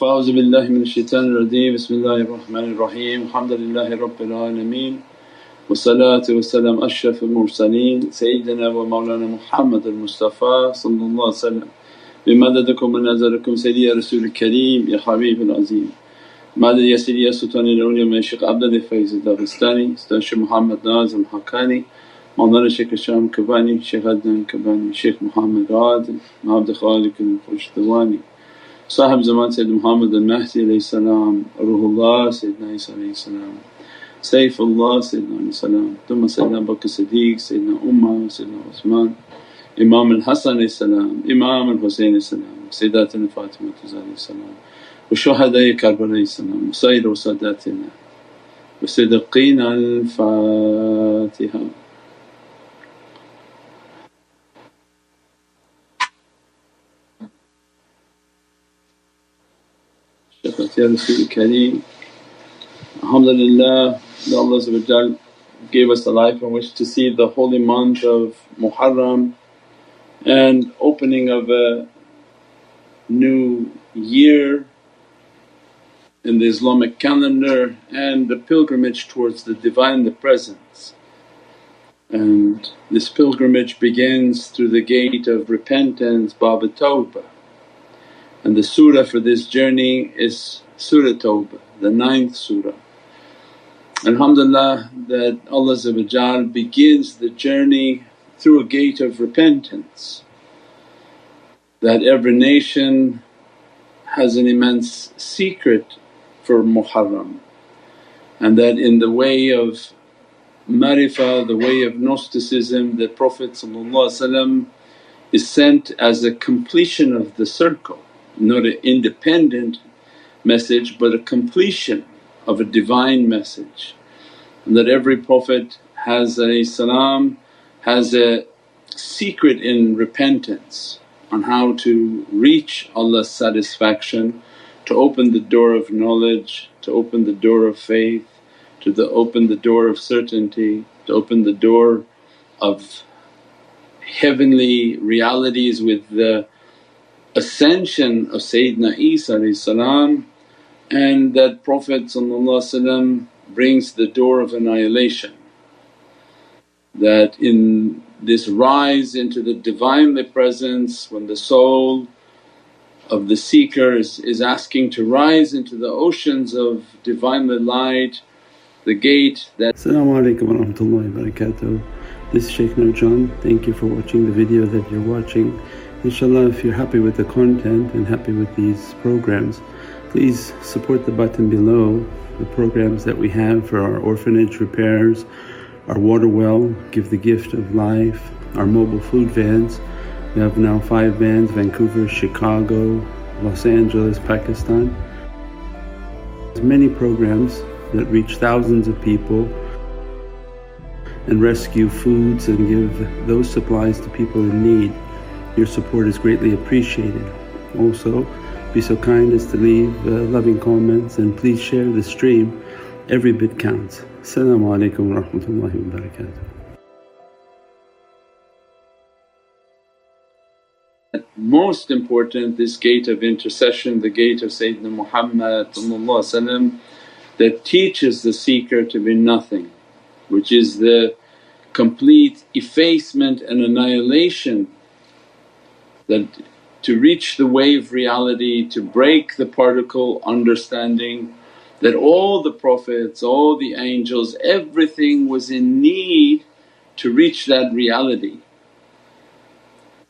فأعوذ بالله من الشيطان الرجيم. بسم الله الرحمن الرحيم. الحمد لله رب العالمين. والصلاة والسلام أشرف المرسلين. سيدنا ومولانا محمد المصطفى صلى الله عليه وسلم. بمددكم ونظركم سيدي يا رسول الكريم يا حبيب العظيم. مدد يا سيدي يا سلطان الأولياء من الشيخ عبدالله فيض الداغستاني أستاذ الشيخ محمد ناظم حقاني مولانا الشيخ هشام كباني شيخ عدنان كباني شيخ محمد عادل عبد خالق الخشتواني صاحب zaman Sayyidina Muhammad al-Mahdi salam, Ruhullah Sayyidina Isa salam, Saifullah Sayyidina salam, thumma Sayyidina Bakr Siddiq, Sayyidina Umar, Sayyidina Uthman, Imam al-Hasan salam, Imam al-Husayn salam, Sayyidatina Fatima salam, وشهداء كربلاء السلام وسائر وساداتنا وصدقين الفاتحة Al-Fatiha, Kareem. Alhamdulillah that Allah gave us the life in which to see the holy month of Muharram and opening of a new year in the Islamic calendar and the pilgrimage towards the Divine, the Presence. And this pilgrimage begins through the gate of repentance, Baba Tawbah and the surah for this journey is Surah Tawbah, the ninth surah. Alhamdulillah that Allah begins the journey through a gate of repentance. That every nation has an immense secret for Muharram and that in the way of marifah, the way of Gnosticism the Prophet is sent as a completion of the circle, not an independent message but a completion of a divine message. And that every Prophet has salam has a secret in repentance on how to reach Allah's satisfaction to open the door of knowledge, to open the door of faith, to the open the door of certainty, to open the door of heavenly realities with the ascension of Sayyidina Isa and that Prophet brings the door of annihilation. That in this rise into the Divinely Presence when the soul of the seeker is, is asking to rise into the oceans of Divinely Light, the gate that Assalamu alaikum wa rahmatullahi wa barakatuh. This is Shaykh Nurjan. Thank you for watching the video that you're watching. Inshallah if you're happy with the content and happy with these programs please support the button below the programs that we have for our orphanage repairs, our water well, Give the Gift of Life, our mobile food vans we have now five vans Vancouver, Chicago, Los Angeles, Pakistan. There's many programs that reach thousands of people and rescue foods and give those supplies to people in need. Your support is greatly appreciated. Also, be so kind as to leave uh, loving comments and please share the stream. Every bit counts. Assalamu alaikum wa rahmatullahi wa barakatuh. most important this gate of intercession, the gate of Sayyidina Muhammad that teaches the seeker to be nothing which is the complete effacement and annihilation that to reach the wave reality, to break the particle understanding that all the Prophets, all the angels, everything was in need to reach that reality.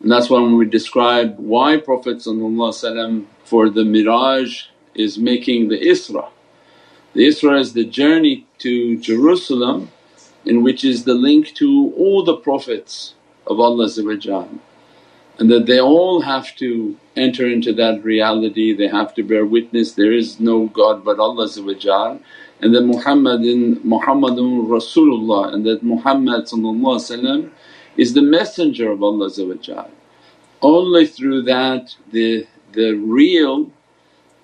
And that's when we describe why Prophet for the miraj is making the Isra. The Isra is the journey to Jerusalem in which is the link to all the Prophets of Allah and that they all have to enter into that reality, they have to bear witness. There is no God but Allah and that Muhammadin Muhammadun Rasulullah and that Muhammad is the messenger of Allah Only through that the, the real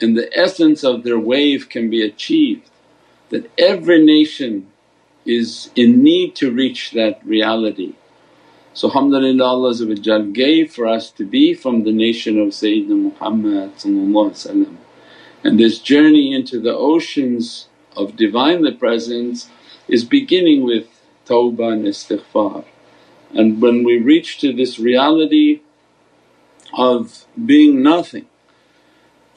and the essence of their wave can be achieved. That every nation is in need to reach that reality. So alhamdulillah Allah gave for us to be from the nation of Sayyidina Muhammad And this journey into the oceans of Divinely Presence is beginning with tawbah and istighfar. And when we reach to this reality of being nothing,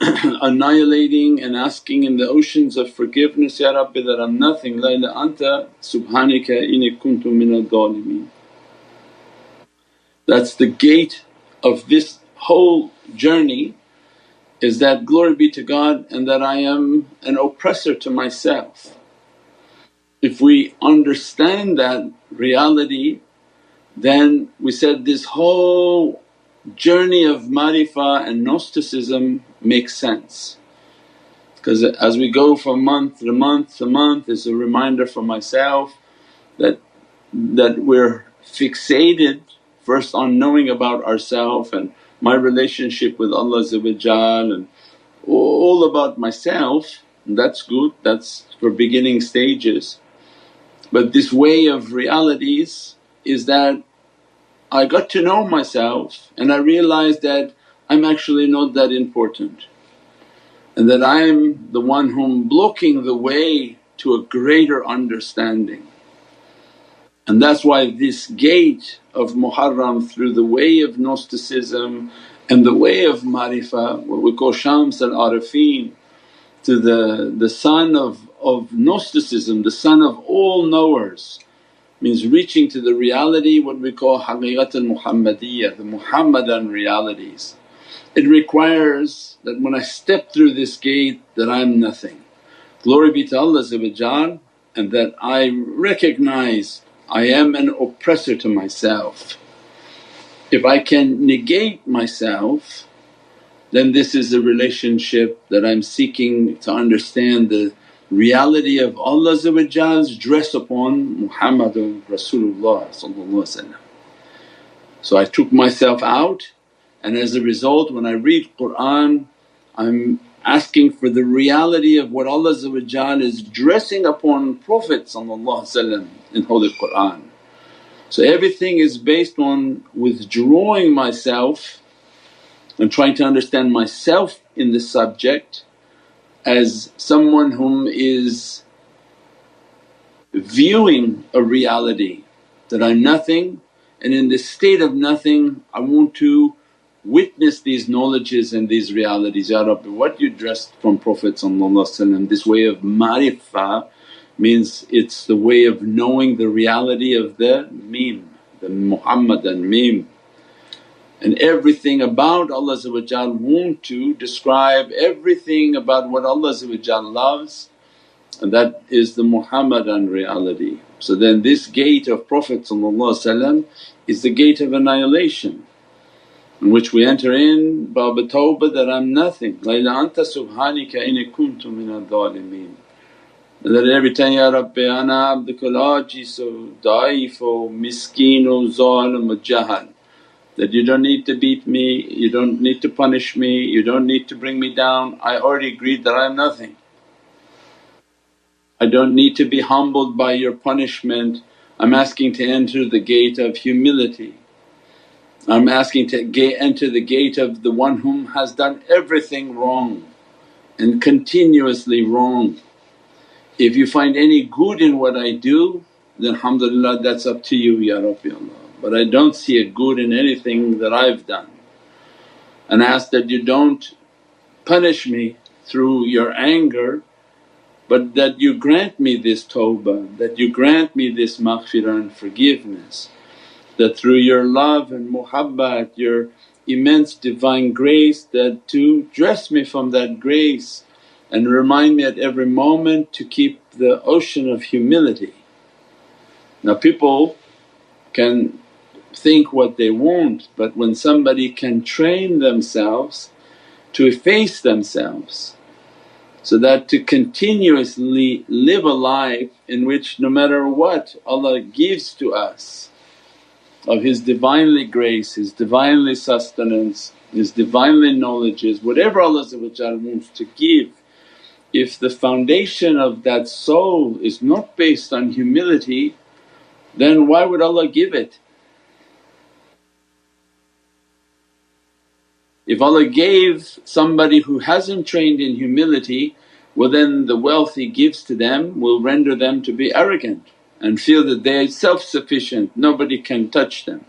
annihilating and asking in the oceans of forgiveness, Ya Rabbi that I'm nothing, la anta subhanaka inni kuntu minal dhalimeen. That's the gate of this whole journey is that glory be to God and that I am an oppressor to myself. If we understand that reality then we said this whole journey of marifa and Gnosticism makes sense. Because as we go from month to month to month is a reminder for myself that, that we're fixated first on knowing about ourself and my relationship with Allah and all about myself that's good, that's for beginning stages. But this way of realities is that I got to know myself and I realized that I'm actually not that important and that I'm the one whom blocking the way to a greater understanding. And that's why this gate of Muharram through the way of Gnosticism and the way of Marifa, what we call Shams al Arifin, to the, the sun of, of Gnosticism, the sun of all knowers means reaching to the reality what we call haqiqat al-Muhammadiyya, the Muhammadan realities. It requires that when I step through this gate that I'm nothing. Glory be to Allah and that I recognize I am an oppressor to myself. If I can negate myself then this is a relationship that I'm seeking to understand the reality of Allah's dress upon Muhammadun Rasulullah So I took myself out and as a result when I read Qur'an I'm asking for the reality of what Allah is dressing upon Prophet in Holy Qur'an. So everything is based on withdrawing myself and trying to understand myself in the subject as someone whom is viewing a reality that I'm nothing and in this state of nothing I want to witness these knowledges and these realities. Ya Rabbi what you dressed from Prophet this way of marifah means it's the way of knowing the reality of the meme, the Muhammadan meme and everything about Allah want to describe everything about what Allah loves and that is the Muhammadan reality. So then this gate of Prophet is the gate of annihilation in which we enter in Baba Tawbah that I'm nothing, La ilaha anta subhanika inni kuntu minal dhalimeen. And that every time, Ya Rabbi ana abdukal ajis o da'if o miskeen o zalim o jahal that you don't need to beat me, you don't need to punish me, you don't need to bring me down, I already agreed that I'm nothing. I don't need to be humbled by your punishment, I'm asking to enter the gate of humility. I'm asking to enter the gate of the one whom has done everything wrong and continuously wrong. If you find any good in what I do then alhamdulillah that's up to you Ya Rabbi Allah but I don't see a good in anything that I've done. And ask that you don't punish me through your anger but that you grant me this tawbah, that you grant me this maghfirah and forgiveness. That through your love and muhabbat, your immense divine grace that to dress me from that grace and remind me at every moment to keep the ocean of humility. Now people can think what they want but when somebody can train themselves to efface themselves so that to continuously live a life in which no matter what Allah gives to us of His Divinely grace, His Divinely sustenance, His Divinely knowledges, whatever Allah wants to give if the foundation of that soul is not based on humility then why would Allah give it? If Allah gave somebody who hasn't trained in humility, well then the wealth He gives to them will render them to be arrogant and feel that they are self-sufficient, nobody can touch them.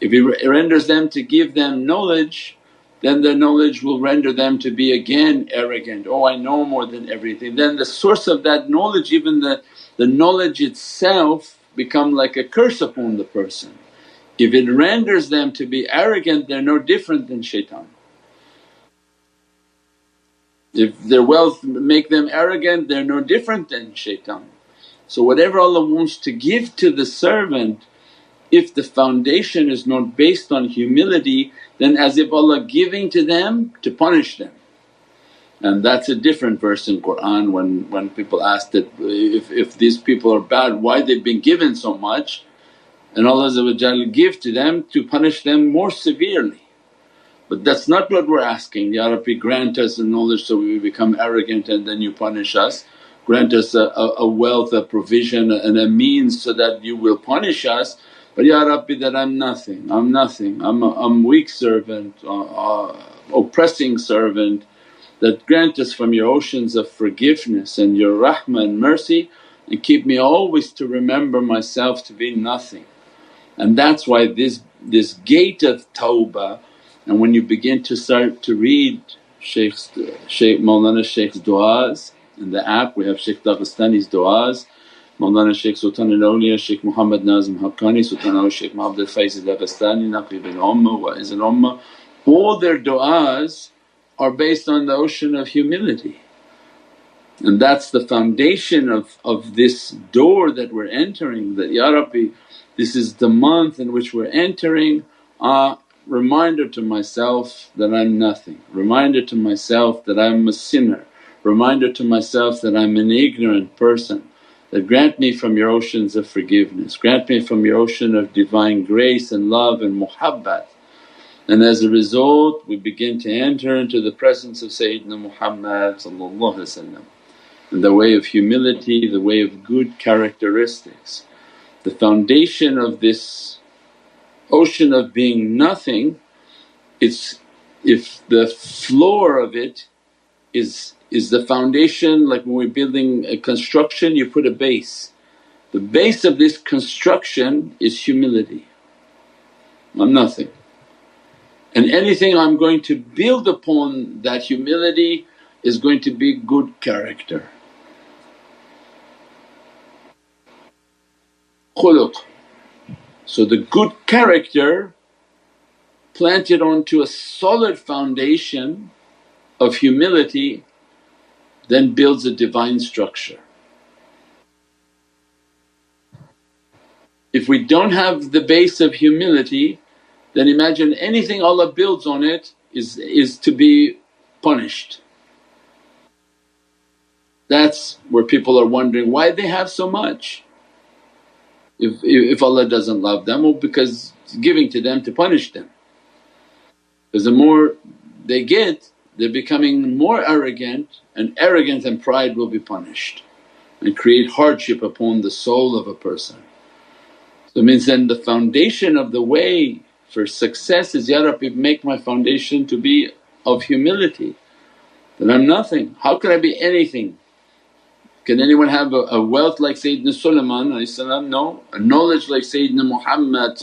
If He renders them to give them knowledge then the knowledge will render them to be again arrogant, oh I know more than everything. Then the source of that knowledge, even the, the knowledge itself become like a curse upon the person. If it renders them to be arrogant they're no different than shaitan. If their wealth make them arrogant they're no different than shaitan. So whatever Allah wants to give to the servant if the foundation is not based on humility then as if Allah giving to them to punish them. And that's a different verse in Qur'an when, when people ask that if, if these people are bad why they've been given so much and Allah give to them to punish them more severely. But that's not what we're asking, Ya Rabbi grant us the knowledge so we become arrogant and then you punish us. Grant us a, a, wealth, a provision and a means so that you will punish us. But Ya Rabbi that I'm nothing, I'm nothing, I'm a I'm weak servant, uh, uh, oppressing servant that grant us from your oceans of forgiveness and your rahmah and mercy and keep me always to remember myself to be nothing. And that's why this, this gate of tawbah and when you begin to start to read Shaykh Mawlana Shaykh's du'as in the app. We have Shaykh Dagestani's du'as Mawlana Shaykh Sultan al-Awliya Shaykh Muhammad Nazim Haqqani, Sultan al Shaykh Muhammad al-Faiz al-Dagestani, Naqib al-Ummah, Wa'iz al-Ummah. All their du'as are based on the ocean of humility. And that's the foundation of, of this door that we're entering that, Ya Rabbi this is the month in which we're entering, a reminder to myself that I'm nothing, reminder to myself that I'm a sinner, reminder to myself that I'm an ignorant person that grant me from your oceans of forgiveness, grant me from your ocean of divine grace and love and muhabbat. And as a result we begin to enter into the presence of Sayyidina Muhammad and the way of humility, the way of good characteristics. The foundation of this ocean of being nothing, it's if the floor of it is is the foundation like when we're building a construction you put a base. The base of this construction is humility, I'm nothing. And anything I'm going to build upon that humility is going to be good character. Khuluq. So the good character planted onto a solid foundation of humility then builds a divine structure. If we don't have the base of humility then imagine anything Allah builds on it is, is to be punished. That's where people are wondering why they have so much. If, if Allah doesn't love them, well because giving to them to punish them. Because the more they get they're becoming more arrogant and arrogance and pride will be punished and create hardship upon the soul of a person. So it means then the foundation of the way for success is, Ya Rabbi make my foundation to be of humility that I'm nothing, how could I be anything? Can anyone have a, a wealth like Sayyidina Sulaiman No. A knowledge like Sayyidina Muhammad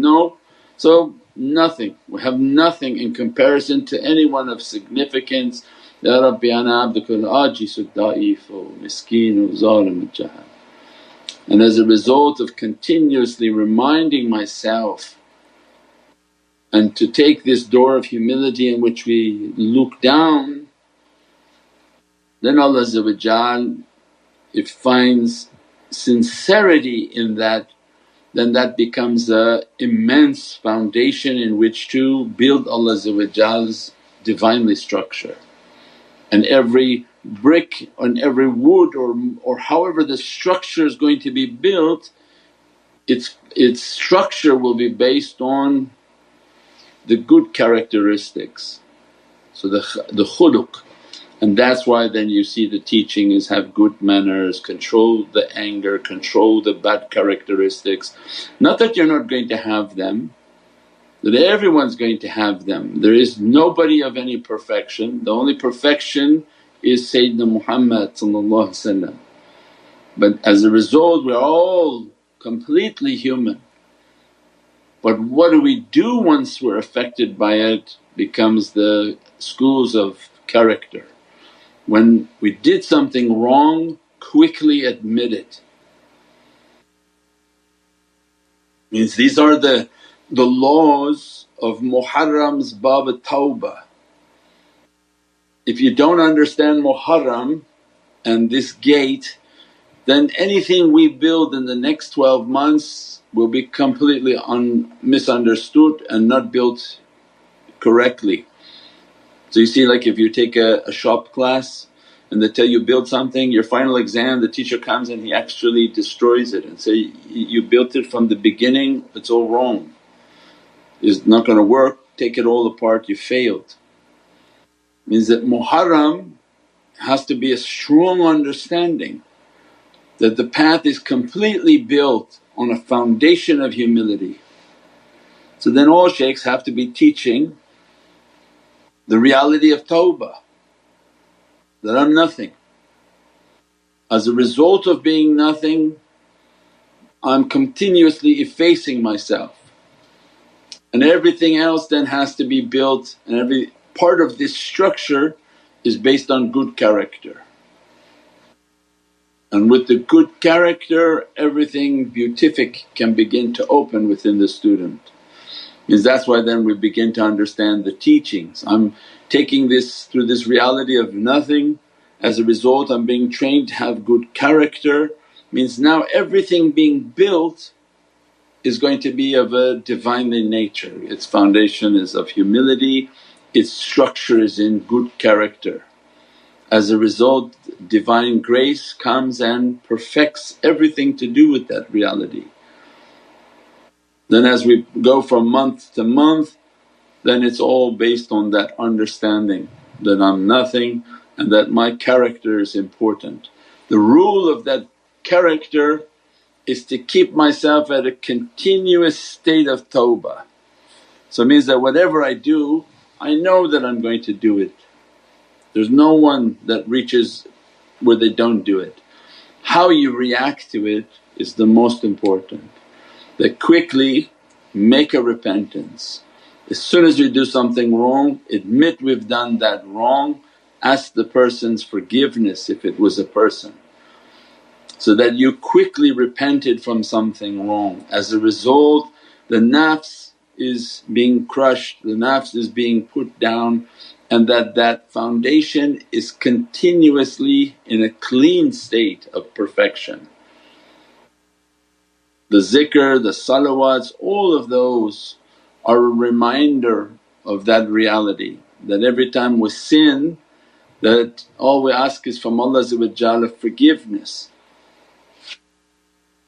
No. So nothing, we have nothing in comparison to anyone of significance. Ya Rabbi ana abdukal ajisu da'ifu miskinu zalim jahal. And as a result of continuously reminding myself and to take this door of humility in which we look down, then Allah it finds sincerity in that then that becomes a immense foundation in which to build Allah's Divinely structure. And every brick and every wood or, or however the structure is going to be built its, its structure will be based on the good characteristics. So the, the khuluq and that's why then you see the teaching is have good manners, control the anger, control the bad characteristics. Not that you're not going to have them, that everyone's going to have them. There is nobody of any perfection, the only perfection is Sayyidina Muhammad But as a result we're all completely human. But what do we do once we're affected by it becomes the schools of character. When we did something wrong, quickly admit it. Means these are the, the laws of Muharram's Bab Tawbah. If you don't understand Muharram and this gate then anything we build in the next 12 months will be completely un- misunderstood and not built correctly. So you see like if you take a, a shop class and they tell you build something, your final exam the teacher comes and he actually destroys it and say, you built it from the beginning, it's all wrong, it's not going to work, take it all apart, you failed. Means that Muharram has to be a strong understanding that the path is completely built on a foundation of humility. So then all shaykhs have to be teaching the reality of tawbah, that I'm nothing. As a result of being nothing I'm continuously effacing myself and everything else then has to be built and every part of this structure is based on good character. And with the good character everything beatific can begin to open within the student. Is that's why then we begin to understand the teachings. I'm taking this through this reality of nothing, as a result I'm being trained to have good character means now everything being built is going to be of a Divinely nature. Its foundation is of humility, its structure is in good character. As a result Divine grace comes and perfects everything to do with that reality. Then as we go from month to month then it's all based on that understanding that I'm nothing and that my character is important. The rule of that character is to keep myself at a continuous state of tawbah. So it means that whatever I do I know that I'm going to do it. There's no one that reaches where they don't do it. How you react to it is the most important. That quickly make a repentance. As soon as you do something wrong admit we've done that wrong, ask the person's forgiveness if it was a person. So that you quickly repented from something wrong. As a result the nafs is being crushed, the nafs is being put down and that that foundation is continuously in a clean state of perfection. The zikr, the salawats, all of those are a reminder of that reality that every time we sin that all we ask is from Allah forgiveness.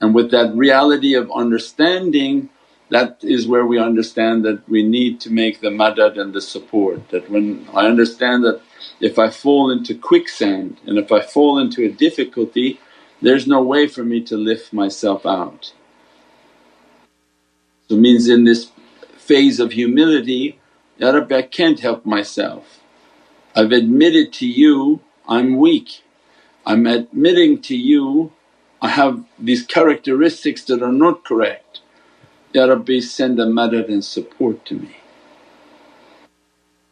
And with that reality of understanding that is where we understand that we need to make the madad and the support. That when I understand that if I fall into quicksand and if I fall into a difficulty there's no way for me to lift myself out. So means in this phase of humility, Ya Rabbi I can't help myself. I've admitted to you I'm weak, I'm admitting to you I have these characteristics that are not correct Ya Rabbi send a madad and support to me.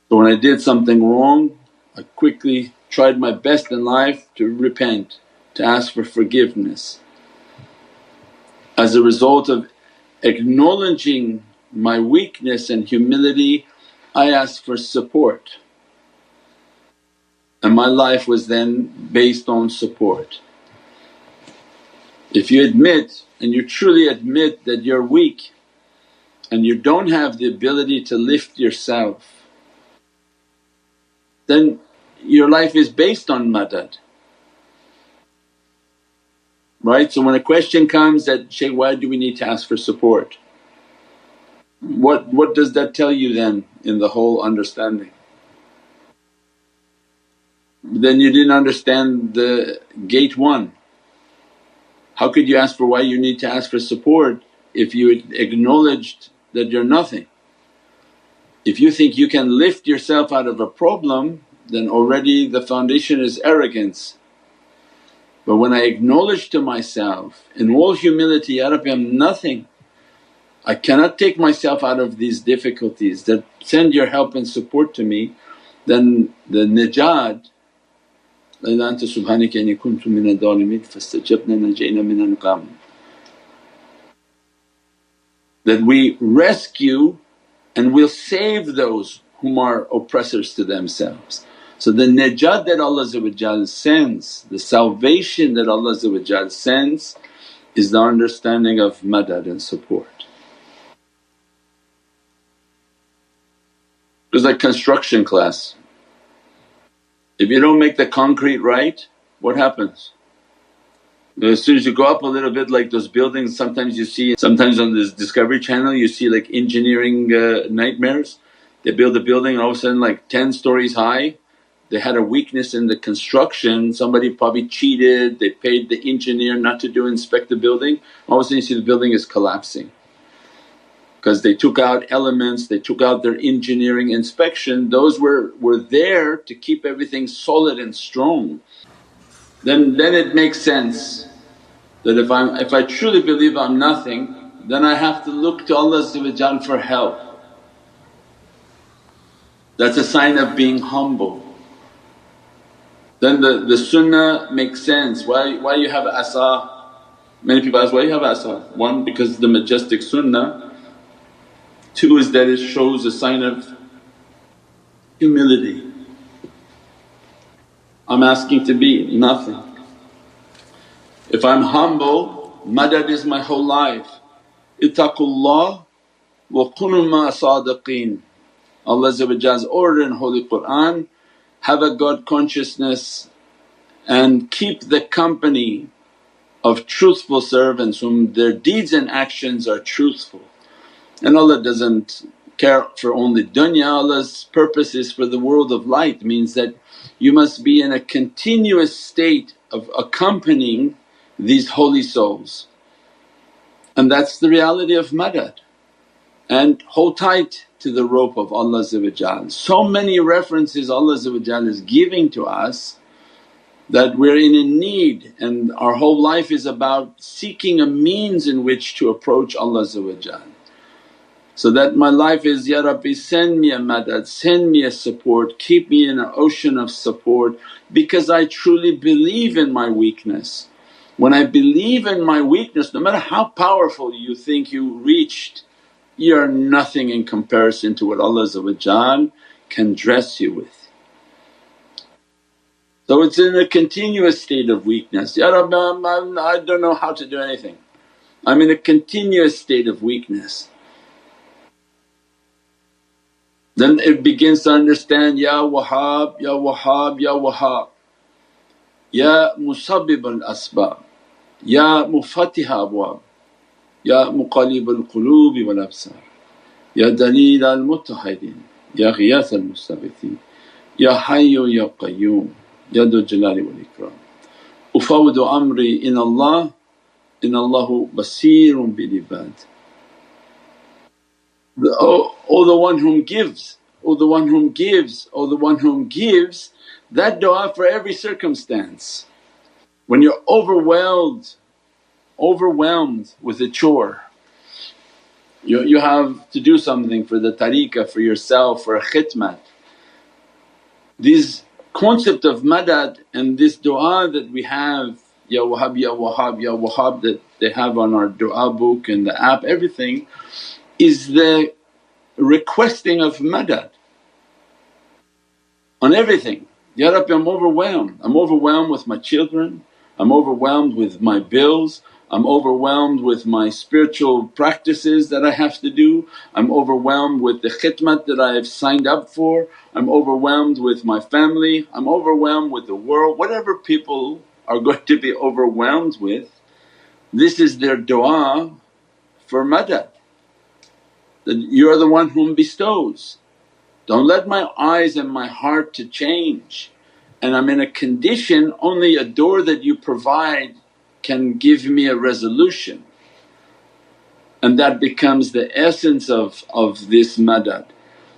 So when I did something wrong I quickly tried my best in life to repent, to ask for forgiveness. As a result of acknowledging my weakness and humility I asked for support and my life was then based on support. If you admit and you truly admit that you're weak and you don't have the ability to lift yourself then your life is based on madad. Right? So when a question comes that, Shaykh why do we need to ask for support? What, what does that tell you then in the whole understanding? Then you didn't understand the gate one how could you ask for why you need to ask for support if you acknowledged that you're nothing? If you think you can lift yourself out of a problem then already the foundation is arrogance. But when I acknowledge to myself in all humility, Ya Rabbi I'm nothing, I cannot take myself out of these difficulties that send your help and support to me then the najat إِلَّا أَنْتَ سُبْحَانَكَ إِنِّي كُنْتُ مِنَ الظَّالِمِينَ فَاسْتَجَبْنَا نَجَيْنَا مِنَ الْغَمِّ That we rescue and we'll save those whom are oppressors to themselves. So the najat that Allah sends, the salvation that Allah sends is the understanding of madad and support. It's like construction class. If you don't make the concrete right, what happens? As soon as you go up a little bit like those buildings sometimes you see, sometimes on this Discovery channel you see like engineering uh, nightmares. They build a building and all of a sudden like 10 stories high they had a weakness in the construction, somebody probably cheated, they paid the engineer not to do inspect the building, all of a sudden you see the building is collapsing. Because they took out elements, they took out their engineering inspection, those were, were there to keep everything solid and strong. Then, then it makes sense that if, I'm, if I truly believe I'm nothing then I have to look to Allah for help. That's a sign of being humble. Then the, the sunnah makes sense, why, why you have asa? Many people ask, why you have asa? One because the majestic sunnah, two is that it shows a sign of humility. I'm asking to be nothing. If I'm humble, madad is my whole life. Ittaqullah wa kunu ma sadiqeen. Allah's order in Holy Qur'an have a God consciousness and keep the company of truthful servants whom their deeds and actions are truthful. And Allah doesn't care for only dunya, Allah's purpose is for the world of light means that you must be in a continuous state of accompanying these holy souls. And that's the reality of madad. And hold tight to the rope of Allah So many references Allah is giving to us that we're in a need and our whole life is about seeking a means in which to approach Allah so that my life is, Ya Rabbi send me a madad, send me a support, keep me in an ocean of support because I truly believe in my weakness. When I believe in my weakness no matter how powerful you think you reached you're nothing in comparison to what Allah can dress you with. So it's in a continuous state of weakness, Ya Rabbi I'm, I'm, I do not know how to do anything. I'm in a continuous state of weakness. Then it begins to understand, Ya Wahhab, Ya Wahhab, Ya Wahhab, Ya Musabbib al asbab, Ya Mufatiha abwab. يا مقلب القلوب والأبصار يا دليل المتحدين يا غياث المستغيثين يا حي يا قيوم يا ذو الجلال والإكرام أفوض أمري إلى الله إن الله بصير بالعباد oh, oh the one whom gives, oh the one whom gives, oh the one whom gives that dua for every circumstance. When you're overwhelmed overwhelmed with a chore. You, you have to do something for the tariqah, for yourself, for a khidmat. This concept of madad and this du'a that we have, Ya Wahhab, Ya Wahhab, Ya Wahhab that they have on our du'a book and the app, everything is the requesting of madad on everything. Ya Rabbi I'm overwhelmed, I'm overwhelmed with my children, I'm overwhelmed with my bills, I'm overwhelmed with my spiritual practices that I have to do, I'm overwhelmed with the khidmat that I have signed up for, I'm overwhelmed with my family, I'm overwhelmed with the world, whatever people are going to be overwhelmed with. This is their du'a for madad. That you're the one whom bestows. Don't let my eyes and my heart to change. And I'm in a condition only a door that you provide can give me a resolution and that becomes the essence of, of this madad.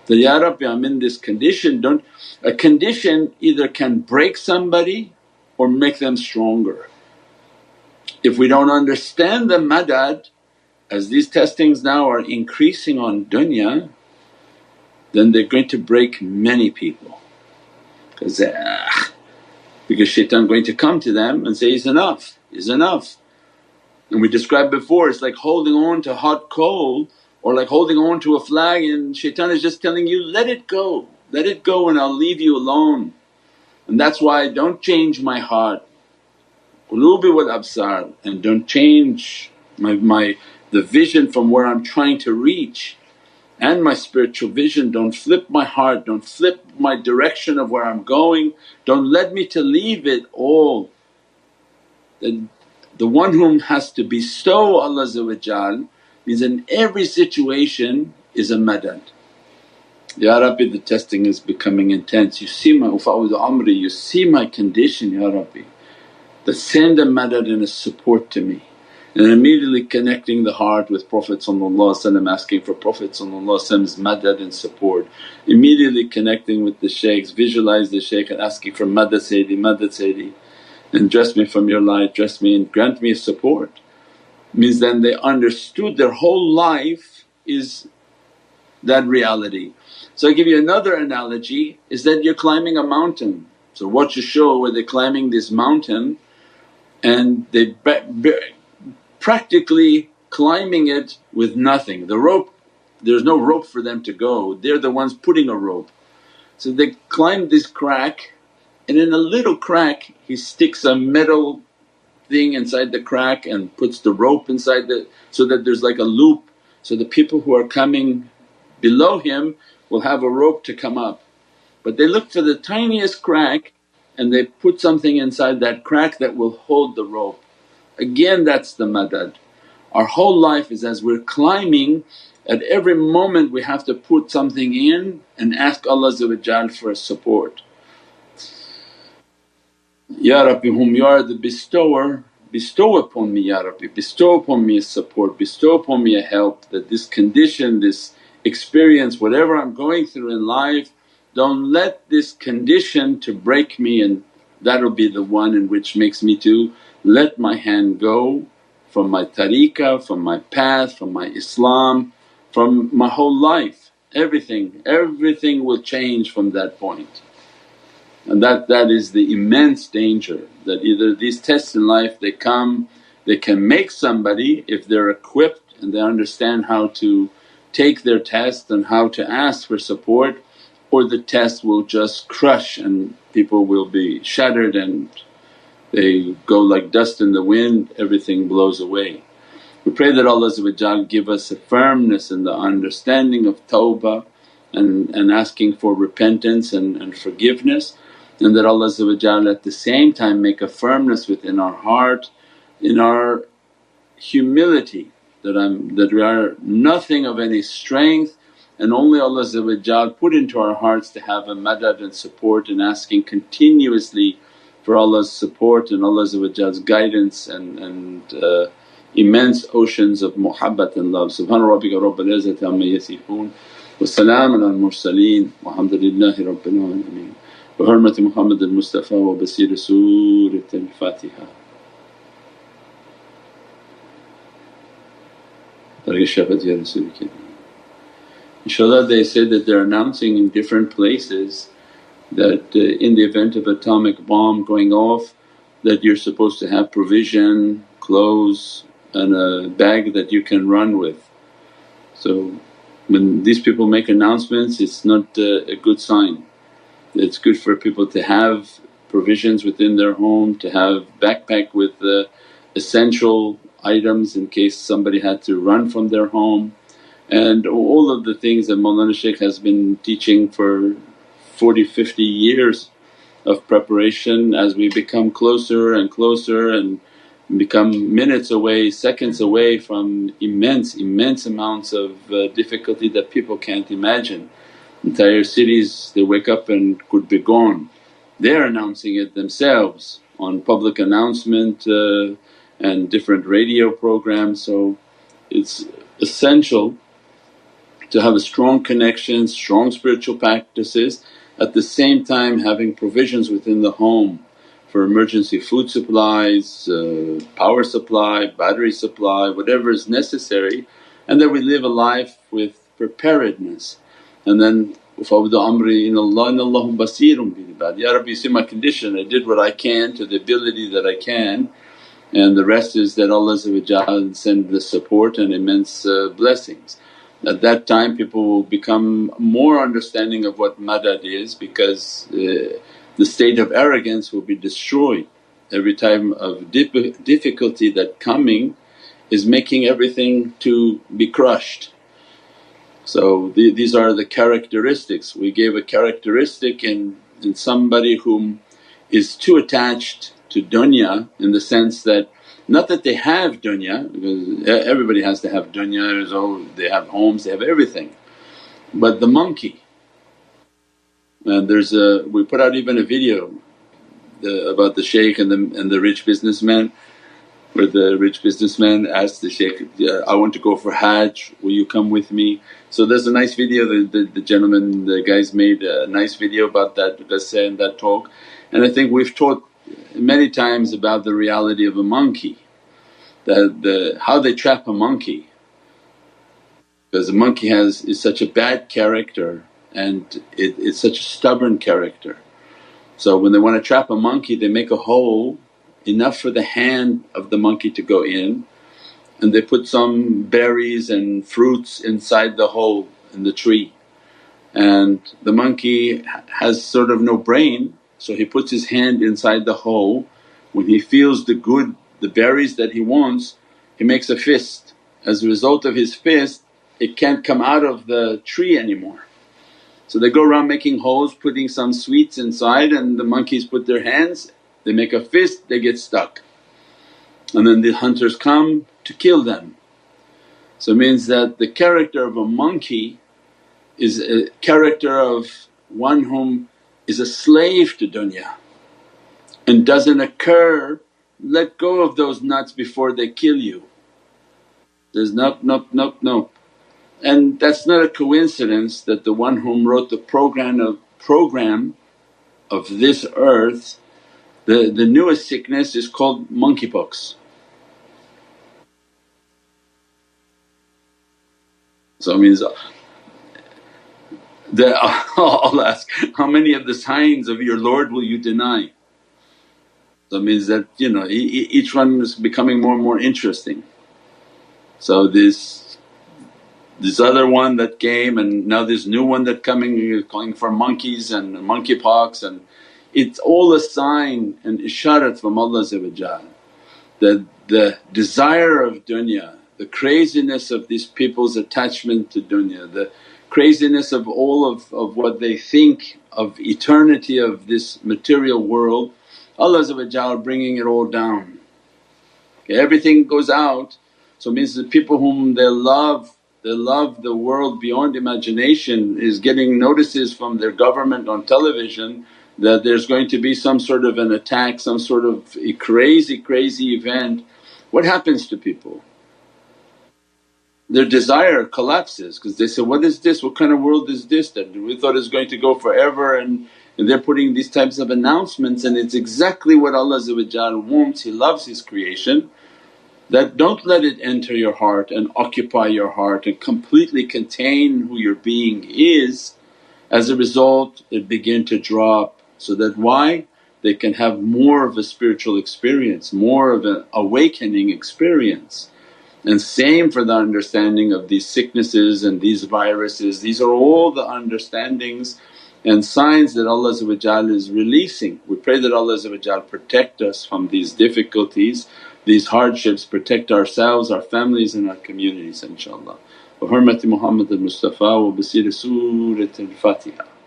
that, Ya Rabbi I'm in this condition, don't… A condition either can break somebody or make them stronger. If we don't understand the madad, as these testings now are increasing on dunya, then they're going to break many people because ah, because shaitan going to come to them and say, is enough, is enough. And we described before it's like holding on to hot coal or like holding on to a flag and shaitan is just telling you, let it go, let it go and I'll leave you alone. And that's why don't change my heart, qulubi wal absar. And don't change my, my the vision from where I'm trying to reach. And my spiritual vision, don't flip my heart, don't flip my direction of where I'm going, don't let me to leave it all. The, the one whom has to bestow Allah means in every situation is a madad. Ya Rabbi the testing is becoming intense, you see my ufa'udhu amri, you see my condition Ya Rabbi. That send a madad and a support to me and immediately connecting the heart with Prophet asking for Prophet's madad and support. Immediately connecting with the shaykhs, visualize the shaykh and asking for madad Sayyidi, madad Sayyidi and dress me from your light, dress me and grant me support. Means then they understood their whole life is that reality. So I give you another analogy is that you're climbing a mountain. So watch a show where they're climbing this mountain and they practically climbing it with nothing. The rope, there's no rope for them to go, they're the ones putting a rope. So they climb this crack and in a little crack he sticks a metal thing inside the crack and puts the rope inside the… so that there's like a loop so the people who are coming below him will have a rope to come up. But they look for the tiniest crack and they put something inside that crack that will hold the rope. Again that's the madad. Our whole life is as we're climbing at every moment we have to put something in and ask Allah for support. Ya Rabbi whom you are the bestower, bestow upon me Ya Rabbi, bestow upon me a support, bestow upon me a help that this condition, this experience, whatever I'm going through in life don't let this condition to break me and that'll be the one in which makes me to let my hand go from my tariqah, from my path, from my Islam, from my whole life, everything, everything will change from that point. And that, that is the immense danger that either these tests in life they come, they can make somebody if they're equipped and they understand how to take their test and how to ask for support or the test will just crush and people will be shattered and they go like dust in the wind, everything blows away. We pray that Allah give us a firmness in the understanding of tawbah and, and asking for repentance and, and forgiveness and that Allah at the same time make a firmness within our heart in our humility that I'm that we are nothing of any strength and only Allah put into our hearts to have a madad and support and asking continuously for Allah's support and Allah's guidance and, and uh, immense oceans of muhabbat and love. Subhana rabbika rabbil izzati amma yasifoon wa salaamun al mursaleen walhamdulillahi rabbil alameen. Al Fatiha. Inshallah they said that they're announcing in different places that uh, in the event of atomic bomb going off that you're supposed to have provision, clothes and a bag that you can run with. So when these people make announcements it's not uh, a good sign. It's good for people to have provisions within their home, to have backpack with essential items in case somebody had to run from their home and all of the things that Mawlana Shaykh has been teaching for 40, 50 years of preparation as we become closer and closer and become minutes away, seconds away from immense, immense amounts of uh, difficulty that people can't imagine. Entire cities they wake up and could be gone. They're announcing it themselves on public announcement uh, and different radio programs. So it's essential to have a strong connection, strong spiritual practices at the same time having provisions within the home for emergency food supplies, uh, power supply, battery supply, whatever is necessary and that we live a life with preparedness. And then ufawdu amri inallah inallahu basirun bil Ya Rabbi you see my condition, I did what I can to the ability that I can and the rest is that Allah send the support and immense uh, blessings. At that time people will become more understanding of what madad is because uh, the state of arrogance will be destroyed. Every time of difficulty that coming is making everything to be crushed. So the, these are the characteristics. We gave a characteristic in, in somebody whom is too attached to dunya in the sense that not that they have dunya because everybody has to have dunya, so they have homes, they have everything. But the monkey and there's a we put out even a video the, about the shaykh and the, and the rich businessman where the rich businessman asked the shaykh, I want to go for hajj, will you come with me? So there's a nice video that the, the gentleman, the guys made a nice video about that qissa and that talk. And I think we've taught many times about the reality of a monkey, that the, how they trap a monkey because a monkey has is such a bad character and it, it's such a stubborn character. So when they want to trap a monkey they make a hole enough for the hand of the monkey to go in and they put some berries and fruits inside the hole in the tree. And the monkey has sort of no brain so he puts his hand inside the hole, when he feels the good, the berries that he wants he makes a fist. As a result of his fist it can't come out of the tree anymore. So they go around making holes putting some sweets inside and the monkeys put their hands, they make a fist, they get stuck. And then the hunters come to kill them. So it means that the character of a monkey is a character of one whom is a slave to dunya and doesn't occur, let go of those nuts before they kill you. There's nope, nope, nope, nope. And that's not a coincidence that the one whom wrote the program of program of this earth, the, the newest sickness is called monkeypox. So it means I'll ask, how many of the signs of your Lord will you deny? So means that you know each one is becoming more and more interesting. So this this other one that came and now this new one that coming calling for monkeys and monkeypox and it's all a sign and isharat from Allah that the desire of dunya, the craziness of these people's attachment to dunya, the craziness of all of, of what they think of eternity of this material world, Allah bringing it all down. Okay, everything goes out so means the people whom they love they love the world beyond imagination is getting notices from their government on television that there's going to be some sort of an attack, some sort of a crazy, crazy event. What happens to people? Their desire collapses because they say, what is this? What kind of world is this that we thought is going to go forever and, and they're putting these types of announcements and it's exactly what Allah wants, He loves His creation that don't let it enter your heart and occupy your heart and completely contain who your being is. As a result it begin to drop so that why? They can have more of a spiritual experience, more of an awakening experience. And same for the understanding of these sicknesses and these viruses, these are all the understandings and signs that Allah is releasing. We pray that Allah protect us from these difficulties these hardships, protect ourselves, our families and our communities inshaAllah. Muhammad al-Mustafa wa bi sirri Surat al-Fatiha.